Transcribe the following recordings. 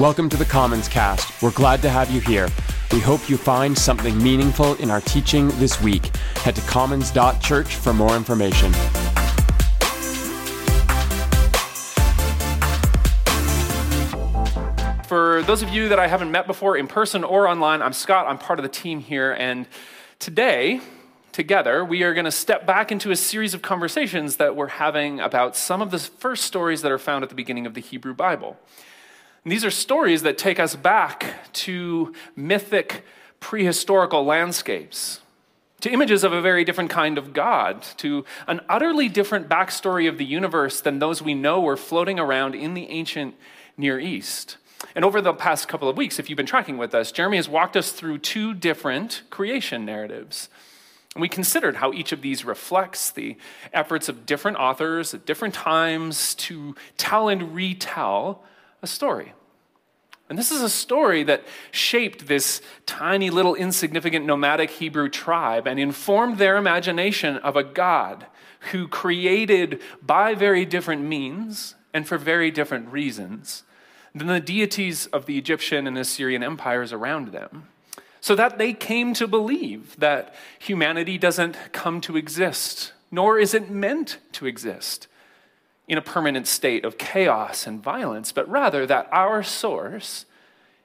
Welcome to the Commons Cast. We're glad to have you here. We hope you find something meaningful in our teaching this week. Head to commons.church for more information. For those of you that I haven't met before in person or online, I'm Scott. I'm part of the team here. And today, together, we are going to step back into a series of conversations that we're having about some of the first stories that are found at the beginning of the Hebrew Bible. And these are stories that take us back to mythic, prehistorical landscapes, to images of a very different kind of God, to an utterly different backstory of the universe than those we know were floating around in the ancient Near East. And over the past couple of weeks, if you've been tracking with us, Jeremy has walked us through two different creation narratives. And we considered how each of these reflects the efforts of different authors at different times to tell and retell a story. And this is a story that shaped this tiny little insignificant nomadic Hebrew tribe and informed their imagination of a God who created by very different means and for very different reasons than the deities of the Egyptian and Assyrian empires around them. So that they came to believe that humanity doesn't come to exist, nor is it meant to exist in a permanent state of chaos and violence, but rather that our source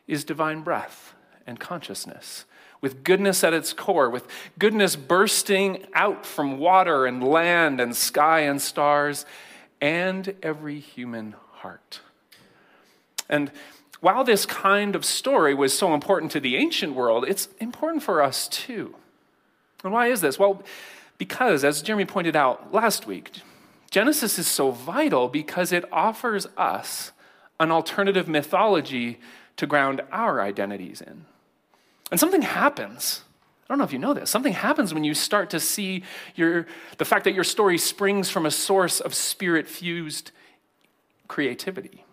is divine breath and consciousness, with goodness at its core, with goodness bursting out from water and land and sky and stars and every human heart. And while this kind of story was so important to the ancient world, it's important for us too. And why is this? Well, because, as Jeremy pointed out last week, Genesis is so vital because it offers us an alternative mythology to ground our identities in. And something happens. I don't know if you know this. Something happens when you start to see your, the fact that your story springs from a source of spirit fused creativity.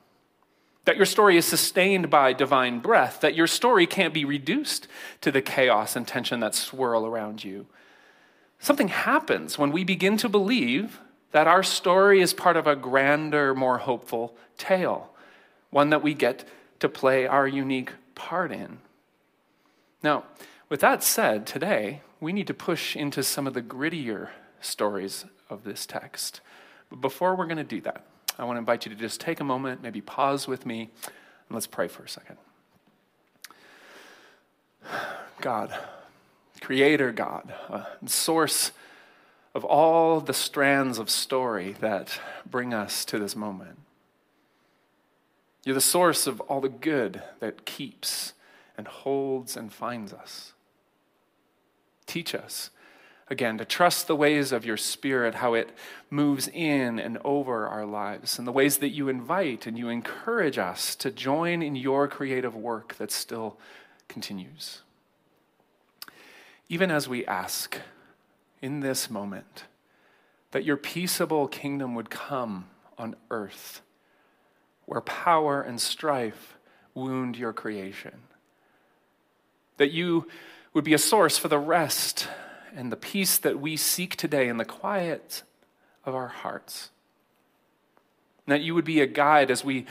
That your story is sustained by divine breath. That your story can't be reduced to the chaos and tension that swirl around you. Something happens when we begin to believe that our story is part of a grander, more hopeful tale, one that we get to play our unique part in. Now, with that said, today we need to push into some of the grittier stories of this text. But before we're going to do that, I want to invite you to just take a moment, maybe pause with me, and let's pray for a second. God, Creator God, uh, source of all the strands of story that bring us to this moment. You're the source of all the good that keeps and holds and finds us. Teach us, again, to trust the ways of your Spirit, how it moves in and over our lives, and the ways that you invite and you encourage us to join in your creative work that still continues. Even as we ask, in this moment that your peaceable kingdom would come on earth where power and strife wound your creation. That you would be a source for the rest and the peace that we seek today in the quiet of our hearts. That you would be a guide as we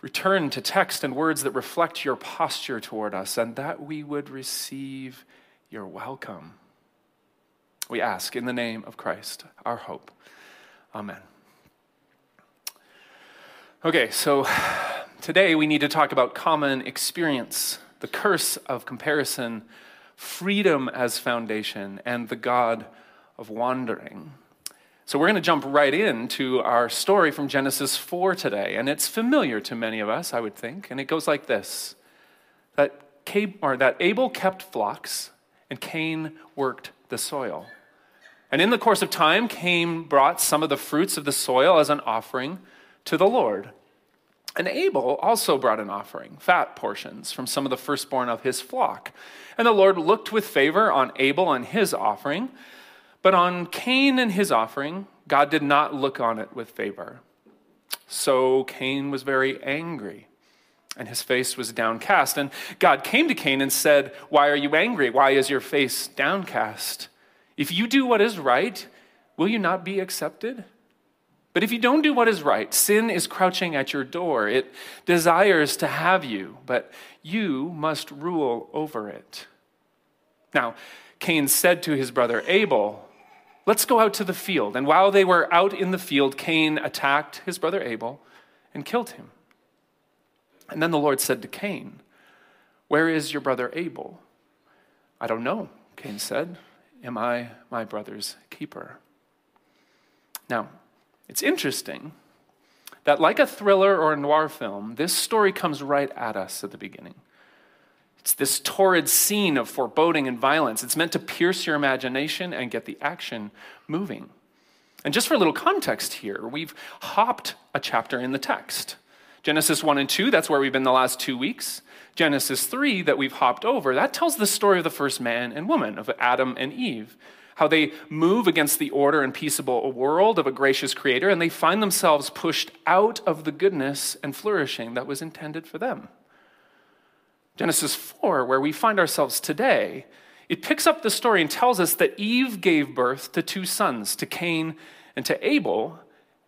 return to text and words that reflect your posture toward us, and that we would receive your welcome. We ask in the name of Christ, our hope. Amen. Okay, so today we need to talk about common experience, the curse of comparison, freedom as foundation, and the God of wandering. So we're going to jump right into our story from Genesis 4 today, and it's familiar to many of us, I would think, and it goes like this: that that Abel kept flocks and Cain worked the soil. And in the course of time, Cain brought some of the fruits of the soil as an offering to the Lord. And Abel also brought an offering, fat portions from some of the firstborn of his flock. And the Lord looked with favor on Abel and his offering, but on Cain and his offering, God did not look on it with favor. So Cain was very angry, and his face was downcast. And God came to Cain and said, Why are you angry? Why is your face downcast? If you do what is right, will you not be accepted? But if you don't do what is right, sin is crouching at your door. It desires to have you, but you must rule over it. Now, Cain said to his brother Abel, Let's go out to the field. And while they were out in the field, Cain attacked his brother Abel and killed him. And then the Lord said to Cain, Where is your brother Abel? I don't know, Cain said. Am I my brother's keeper? Now, it's interesting that, like a thriller or a noir film, this story comes right at us at the beginning. It's this torrid scene of foreboding and violence. It's meant to pierce your imagination and get the action moving. And just for a little context here, we've hopped a chapter in the text. Genesis 1 and 2, that's where we've been the last two weeks. Genesis 3, that we've hopped over, that tells the story of the first man and woman, of Adam and Eve how they move against the order and peaceable world of a gracious creator, and they find themselves pushed out of the goodness and flourishing that was intended for them. Genesis 4, where we find ourselves today, it picks up the story and tells us that Eve gave birth to two sons, to Cain and to Abel,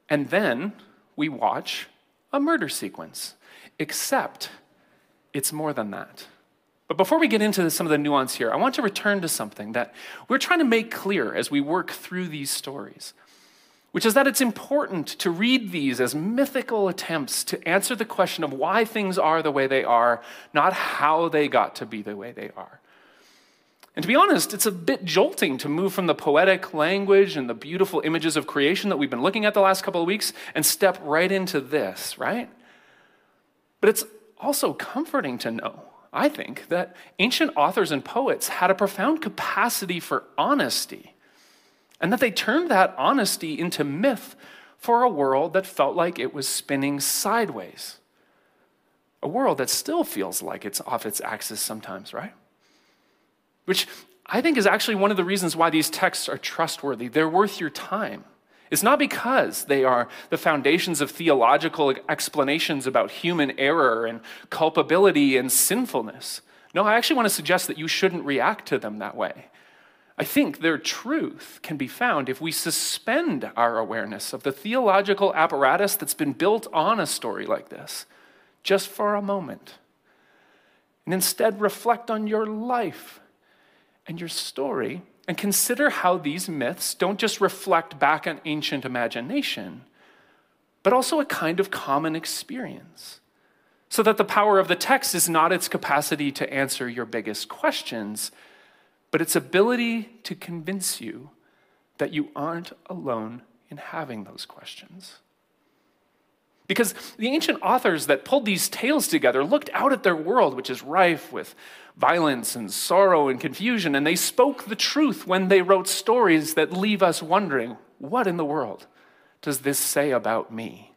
and then we watch a murder sequence. Except it's more than that. But before we get into some of the nuance here, I want to return to something that we're trying to make clear as we work through these stories, which is that it's important to read these as mythical attempts to answer the question of why things are the way they are, not how they got to be the way they are. And to be honest, it's a bit jolting to move from the poetic language and the beautiful images of creation that we've been looking at the last couple of weeks and step right into this, right? But it's also comforting to know I think, that ancient authors and poets had a profound capacity for honesty, and that they turned that honesty into myth for a world that felt like it was spinning sideways. A world that still feels like it's off its axis sometimes, right? Which I think is actually one of the reasons why these texts are trustworthy. They're worth your time. It's not because they are the foundations of theological explanations about human error and culpability and sinfulness. No, I actually want to suggest that you shouldn't react to them that way. I think their truth can be found if we suspend our awareness of the theological apparatus that's been built on a story like this just for a moment. And instead reflect on your life and your story and consider how these myths don't just reflect back on ancient imagination, but also a kind of common experience. So that the power of the text is not its capacity to answer your biggest questions, but its ability to convince you that you aren't alone in having those questions. Because the ancient authors that pulled these tales together looked out at their world, which is rife with violence and sorrow and confusion, and they spoke the truth when they wrote stories that leave us wondering what in the world does this say about me?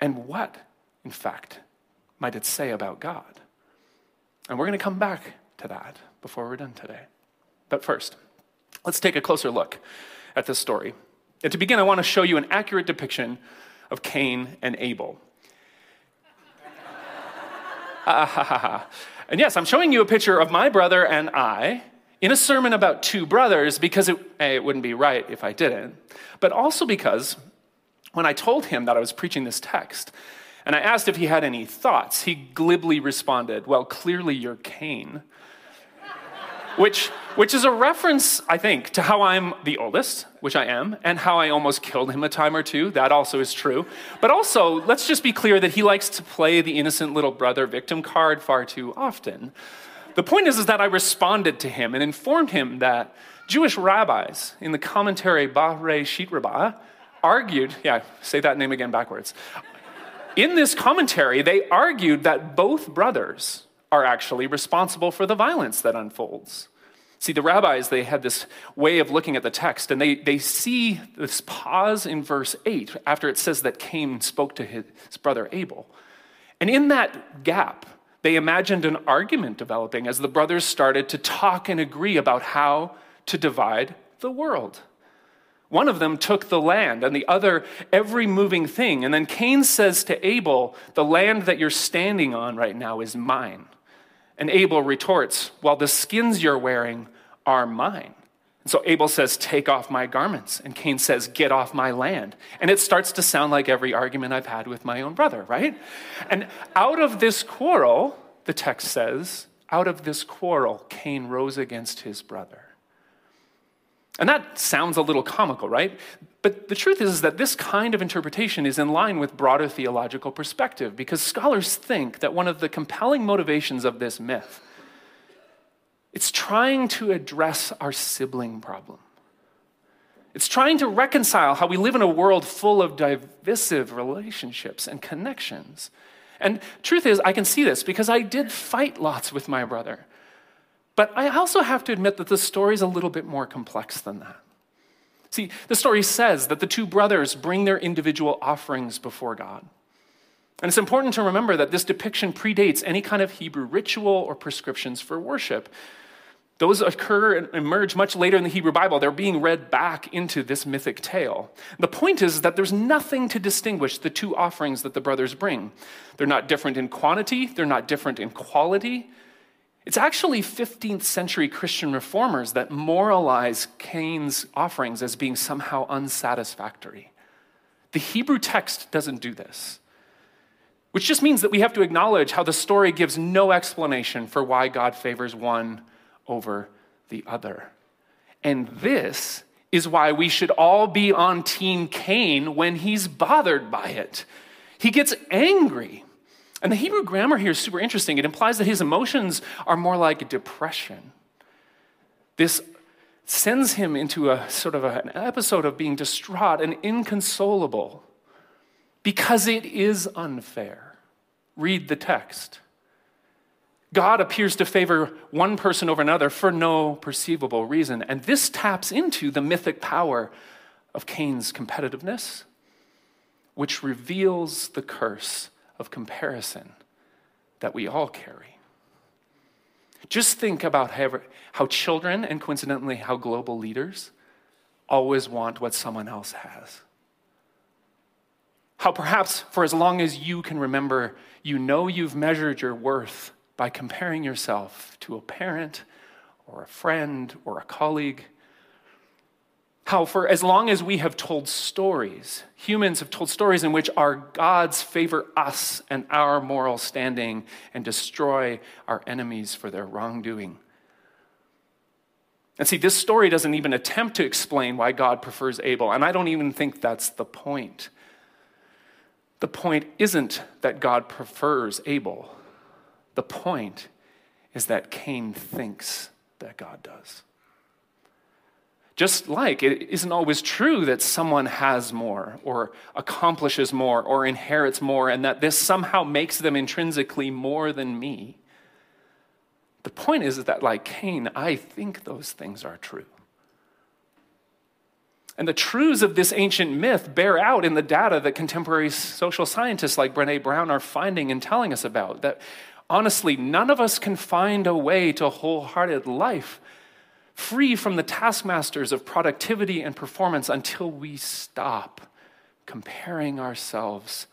And what, in fact, might it say about God? And we're going to come back to that before we're done today. But first, let's take a closer look at this story. And to begin, I want to show you an accurate depiction of Cain and Abel. and yes, I'm showing you a picture of my brother and I in a sermon about two brothers because it, a, it wouldn't be right if I didn't, but also because when I told him that I was preaching this text, and I asked if he had any thoughts, he glibly responded, Well, clearly you're Cain which, which is a reference, I think, to how I'm the oldest, which I am, and how I almost killed him a time or two. That also is true. But also, let's just be clear that he likes to play the innocent little brother victim card far too often. The point is, is that I responded to him and informed him that Jewish rabbis in the commentary Bereshit Rabbah argued, yeah, say that name again backwards. In this commentary, they argued that both brothers are actually responsible for the violence that unfolds. See, the rabbis, they had this way of looking at the text, and they, they see this pause in verse 8 after it says that Cain spoke to his brother Abel. And in that gap, they imagined an argument developing as the brothers started to talk and agree about how to divide the world. One of them took the land, and the other every moving thing. And then Cain says to Abel, The land that you're standing on right now is mine. And Abel retorts, Well, the skins you're wearing are mine. And so Abel says, Take off my garments. And Cain says, Get off my land. And it starts to sound like every argument I've had with my own brother, right? And out of this quarrel, the text says, out of this quarrel, Cain rose against his brother. And that sounds a little comical, right? But the truth is, is that this kind of interpretation is in line with broader theological perspective because scholars think that one of the compelling motivations of this myth it's trying to address our sibling problem. It's trying to reconcile how we live in a world full of divisive relationships and connections. And truth is, I can see this because I did fight lots with my brother. But I also have to admit that the story is a little bit more complex than that. See, the story says that the two brothers bring their individual offerings before God. And it's important to remember that this depiction predates any kind of Hebrew ritual or prescriptions for worship. Those occur and emerge much later in the Hebrew Bible. They're being read back into this mythic tale. The point is that there's nothing to distinguish the two offerings that the brothers bring. They're not different in quantity, they're not different in quality. It's actually 15th century Christian reformers that moralize Cain's offerings as being somehow unsatisfactory. The Hebrew text doesn't do this, which just means that we have to acknowledge how the story gives no explanation for why God favors one over the other. And this is why we should all be on Team Cain when he's bothered by it. He gets angry. And the Hebrew grammar here is super interesting. It implies that his emotions are more like depression. This sends him into a sort of an episode of being distraught and inconsolable because it is unfair. Read the text. God appears to favor one person over another for no perceivable reason. And this taps into the mythic power of Cain's competitiveness, which reveals the curse of comparison that we all carry. Just think about how, children, and coincidentally, how global leaders always want what someone else has. How perhaps for as long as you can remember, you know you've measured your worth by comparing yourself to a parent or a friend or a colleague. How, for as long as we have told stories, humans have told stories in which our gods favor us and our moral standing and destroy our enemies for their wrongdoing. And see, this story doesn't even attempt to explain why God prefers Abel, and I don't even think that's the point. The point isn't that God prefers Abel. The point is that Cain thinks that God does. Just like it isn't always true that someone has more or accomplishes more or inherits more and that this somehow makes them intrinsically more than me. The point is that, like Cain, I think those things are true. And the truths of this ancient myth bear out in the data that contemporary social scientists like Brene Brown are finding and telling us about. That honestly, none of us can find a way to wholehearted life free from the taskmasters of productivity and performance until we stop comparing ourselves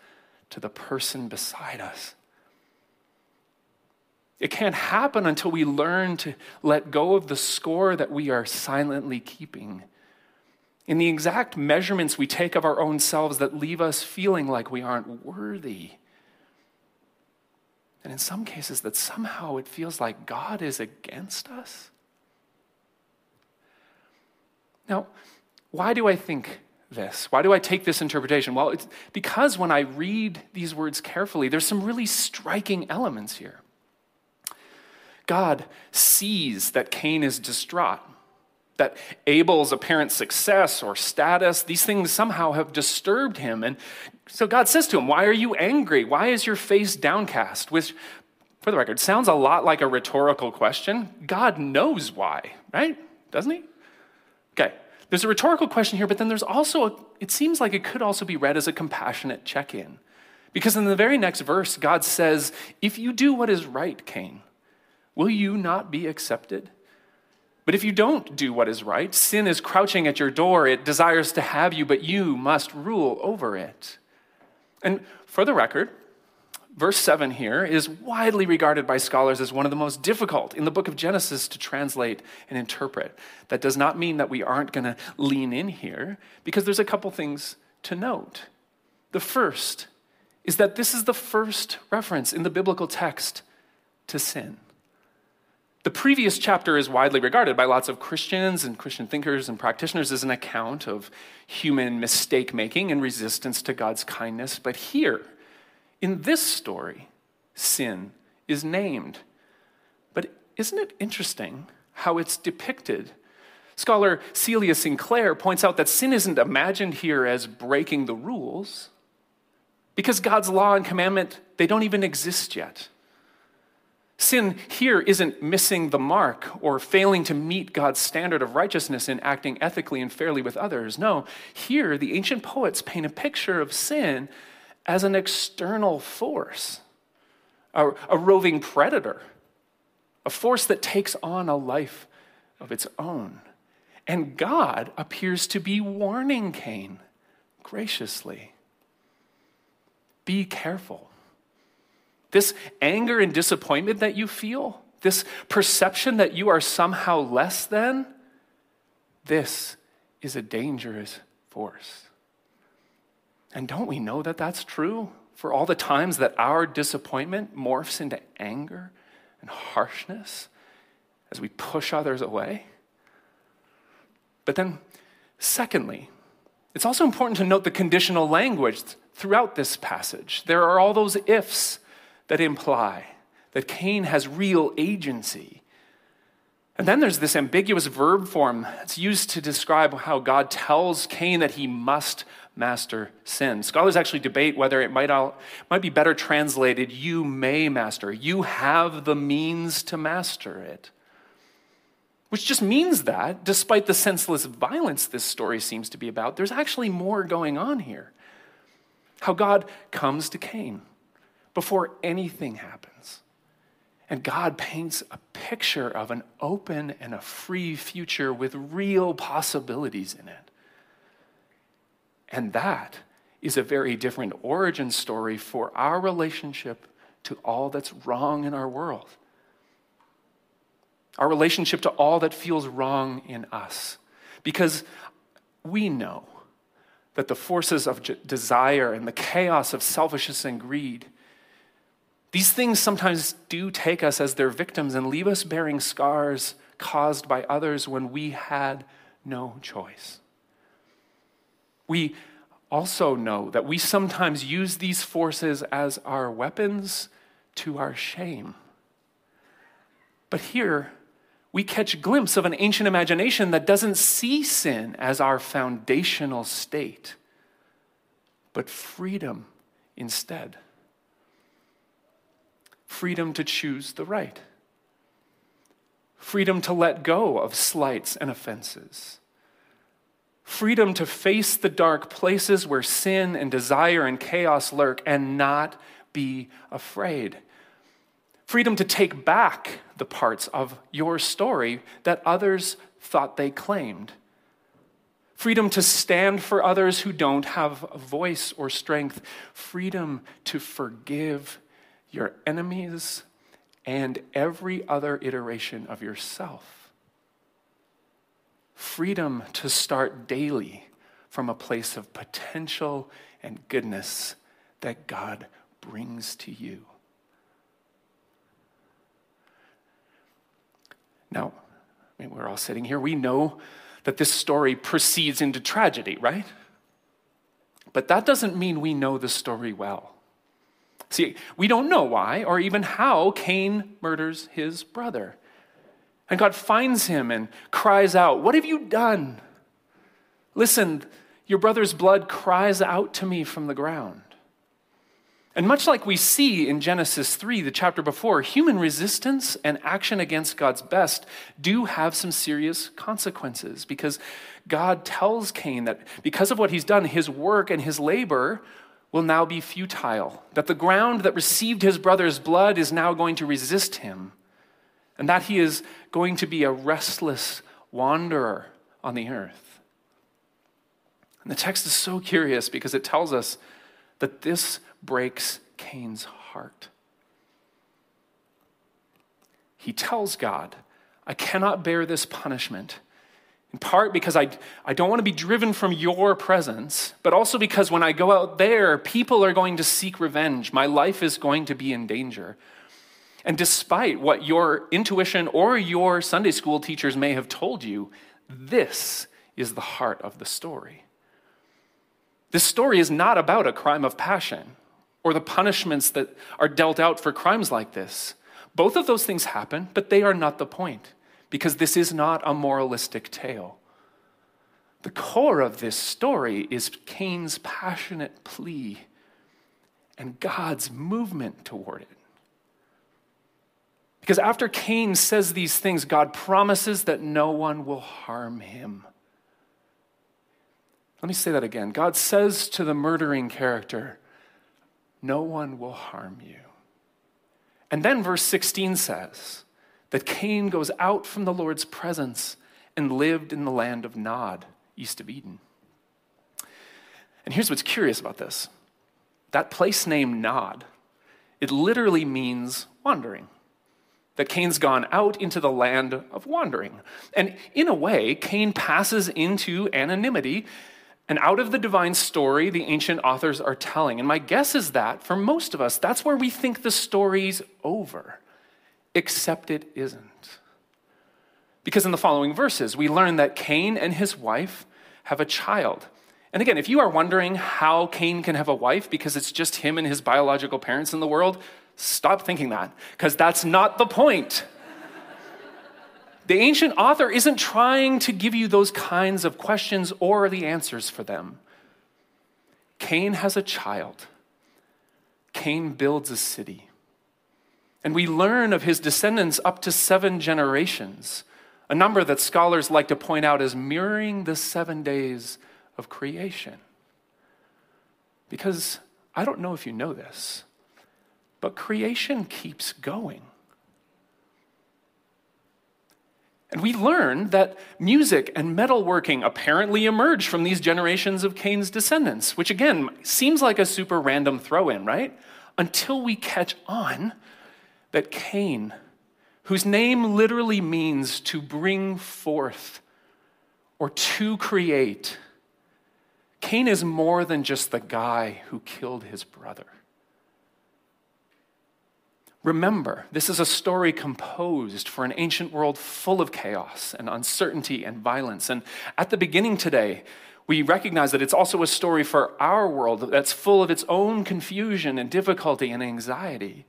to the person beside us. It can't happen until we learn to let go of the score that we are silently keeping. In the exact measurements we take of our own selves that leave us feeling like we aren't worthy and in some cases, that somehow it feels like God is against us. Now, why do I think this? Why do I take this interpretation? Well, it's because when I read these words carefully, there's some really striking elements here. God sees that Cain is distraught, that Abel's apparent success or status, these things somehow have disturbed him. And so God says to him, Why are you angry? Why is your face downcast? Which, for the record, sounds a lot like a rhetorical question. God knows why, right? Doesn't he? There's a rhetorical question here, but then there's also, a, it seems like it could also be read as a compassionate check in. Because in the very next verse, God says, If you do what is right, Cain, will you not be accepted? But if you don't do what is right, sin is crouching at your door. It desires to have you, but you must rule over it. And for the record, verse 7 here is widely regarded by scholars as one of the most difficult in the book of Genesis to translate and interpret. That does not mean that we aren't going to lean in here, because there's a couple things to note. The first is that this is the first reference in the biblical text to sin. The previous chapter is widely regarded by lots of Christians and Christian thinkers and practitioners as an account of human mistake making and resistance to God's kindness. But here, in this story, sin is named. But isn't it interesting how it's depicted? Scholar Celia Sinclair points out that sin isn't imagined here as breaking the rules, because God's law and commandment, they don't even exist yet. Sin here isn't missing the mark or failing to meet God's standard of righteousness in acting ethically and fairly with others. No, here the ancient poets paint a picture of sin as an external force, a, a roving predator, a force that takes on a life of its own. And God appears to be warning Cain graciously be careful. This anger and disappointment that you feel, this perception that you are somehow less than, this is a dangerous force. And don't we know that that's true for all the times that our disappointment morphs into anger and harshness as we push others away? But then, secondly, it's also important to note the conditional language throughout this passage. There are all those ifs that imply that Cain has real agency. And then there's this ambiguous verb form that's used to describe how God tells Cain that he must master sin. Scholars actually debate whether it might, all, might be better translated, you may master. You have the means to master it. Which just means that, despite the senseless violence this story seems to be about, there's actually more going on here. How God comes to Cain before anything happens. And God paints a picture of an open and a free future with real possibilities in it. And that is a very different origin story for our relationship to all that's wrong in our world. Our relationship to all that feels wrong in us. Because we know that the forces of desire and the chaos of selfishness and greed, these things sometimes do take us as their victims and leave us bearing scars caused by others when we had no choice. We also know that we sometimes use these forces as our weapons to our shame. But here, we catch a glimpse of an ancient imagination that doesn't see sin as our foundational state, but freedom instead. Freedom to choose the right. Freedom to let go of slights and offenses. Freedom to face the dark places where sin and desire and chaos lurk and not be afraid. Freedom to take back the parts of your story that others thought they claimed, freedom to stand for others who don't have a voice or strength, freedom to forgive your enemies and every other iteration of yourself. Freedom to start daily from a place of potential and goodness that God brings to you. Now, I mean, we're all sitting here. We know that this story proceeds into tragedy, right? But that doesn't mean we know the story well. See, we don't know why or even how Cain murders his brother. And God finds him and cries out, What have you done? Listen, your brother's blood cries out to me from the ground. And much like we see in Genesis 3, the chapter before, human resistance and action against God's best do have some serious consequences because God tells Cain that because of what he's done, his work and his labor will now be futile, that the ground that received his brother's blood is now going to resist him, and that he is going to be a restless wanderer on the earth. And the text is so curious because it tells us that this breaks Cain's heart. He tells God, I cannot bear this punishment. In part because I, I don't want to be driven from your presence, but also because when I go out there, people are going to seek revenge. My life is going to be in danger. And despite what your intuition or your Sunday school teachers may have told you, this is the heart of the story. This story is not about a crime of passion or the punishments that are dealt out for crimes like this. Both of those things happen, but they are not the point because this is not a moralistic tale. The core of this story is Cain's passionate plea and God's movement toward it. Because after Cain says these things, God promises that no one will harm him. Let me say that again. God says to the murdering character, No one will harm you. And then verse 16 says, that Cain goes out from the Lord's presence and lived in the land of Nod, east of Eden. And here's what's curious about this that place name Nod, it literally means wandering. That Cain's gone out into the land of wandering. And in a way, Cain passes into anonymity and out of the divine story the ancient authors are telling. And my guess is that for most of us, that's where we think the story's over except it isn't. Because in the following verses, we learn that Cain and his wife have a child. And again, if you are wondering how Cain can have a wife because it's just him and his biological parents in the world, stop thinking that, because that's not the point. the ancient author isn't trying to give you those kinds of questions or the answers for them. Cain has a child. Cain builds a city. And we learn of his descendants up to seven generations, a number that scholars like to point out as mirroring the seven days of creation. Because I don't know if you know this, but creation keeps going. And we learn that music and metalworking apparently emerged from these generations of Cain's descendants, which again seems like a super random throw in, right? Until we catch on that Cain, whose name literally means to bring forth or to create, Cain is more than just the guy who killed his brother. Remember, this is a story composed for an ancient world full of chaos and uncertainty and violence. And at the beginning today, we recognize that it's also a story for our world that's full of its own confusion and difficulty and anxiety.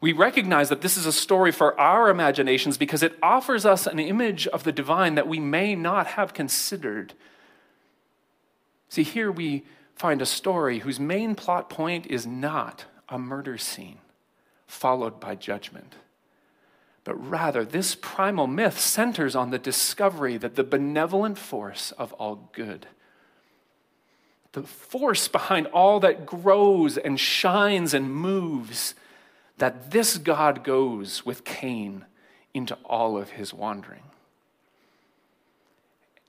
We recognize that this is a story for our imaginations because it offers us an image of the divine that we may not have considered. See, here we find a story whose main plot point is not a murder scene followed by judgment. But rather, this primal myth centers on the discovery that the benevolent force of all good, the force behind all that grows and shines and moves, that this God goes with Cain into all of his wandering.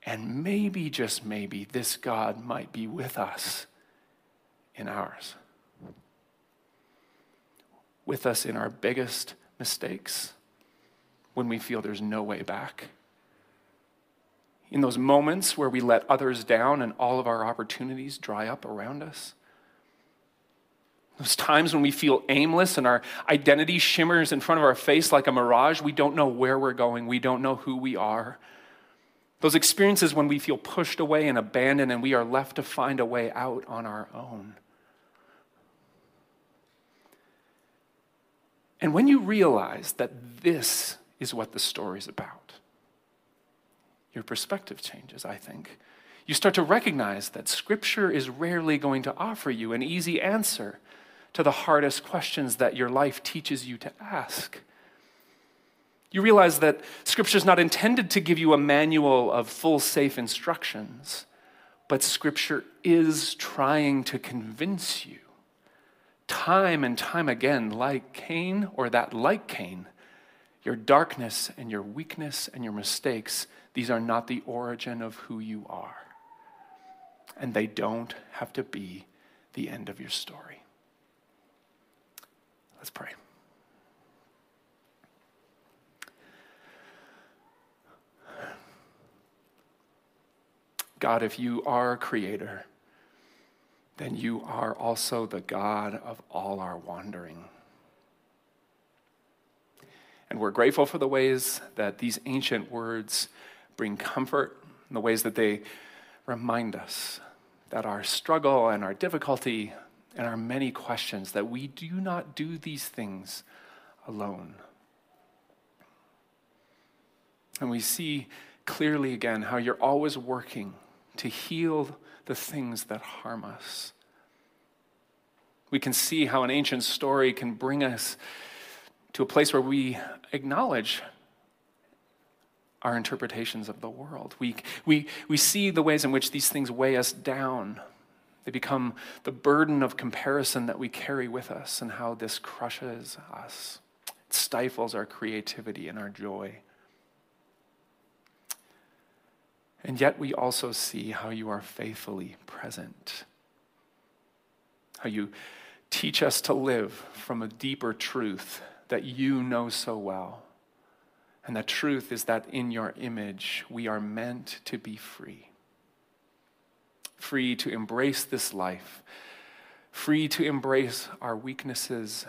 And maybe, just maybe, this God might be with us in ours. With us in our biggest mistakes when we feel there's no way back. In those moments where we let others down and all of our opportunities dry up around us. Those times when we feel aimless and our identity shimmers in front of our face like a mirage, we don't know where we're going, we don't know who we are. Those experiences when we feel pushed away and abandoned and we are left to find a way out on our own. And when you realize that this is what the story is about, your perspective changes, I think. You start to recognize that Scripture is rarely going to offer you an easy answer to the hardest questions that your life teaches you to ask. You realize that Scripture is not intended to give you a manual of full, safe instructions, but Scripture is trying to convince you, time and time again, like Cain or that like Cain, your darkness and your weakness and your mistakes, these are not the origin of who you are. And they don't have to be the end of your story. Let's pray. God, if you are creator, then you are also the God of all our wandering. And we're grateful for the ways that these ancient words bring comfort, and the ways that they remind us that our struggle and our difficulty and our many questions, that we do not do these things alone. And we see clearly again how you're always working to heal the things that harm us. We can see how an ancient story can bring us to a place where we acknowledge our interpretations of the world. We, we, we see the ways in which these things weigh us down. They become the burden of comparison that we carry with us, and how this crushes us. It stifles our creativity and our joy. And yet, we also see how you are faithfully present, how you teach us to live from a deeper truth that you know so well. And the truth is that in your image, we are meant to be free. Free to embrace this life, free to embrace our weaknesses,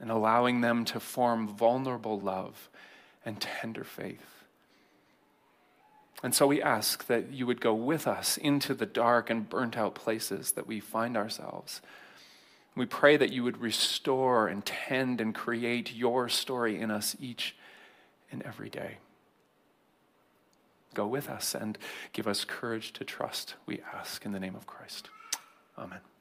and allowing them to form vulnerable love and tender faith. And so we ask that you would go with us into the dark and burnt out places that we find ourselves we pray that you would restore and tend and create your story in us each and every day. Go with us and give us courage to trust, we ask in the name of Christ. Amen.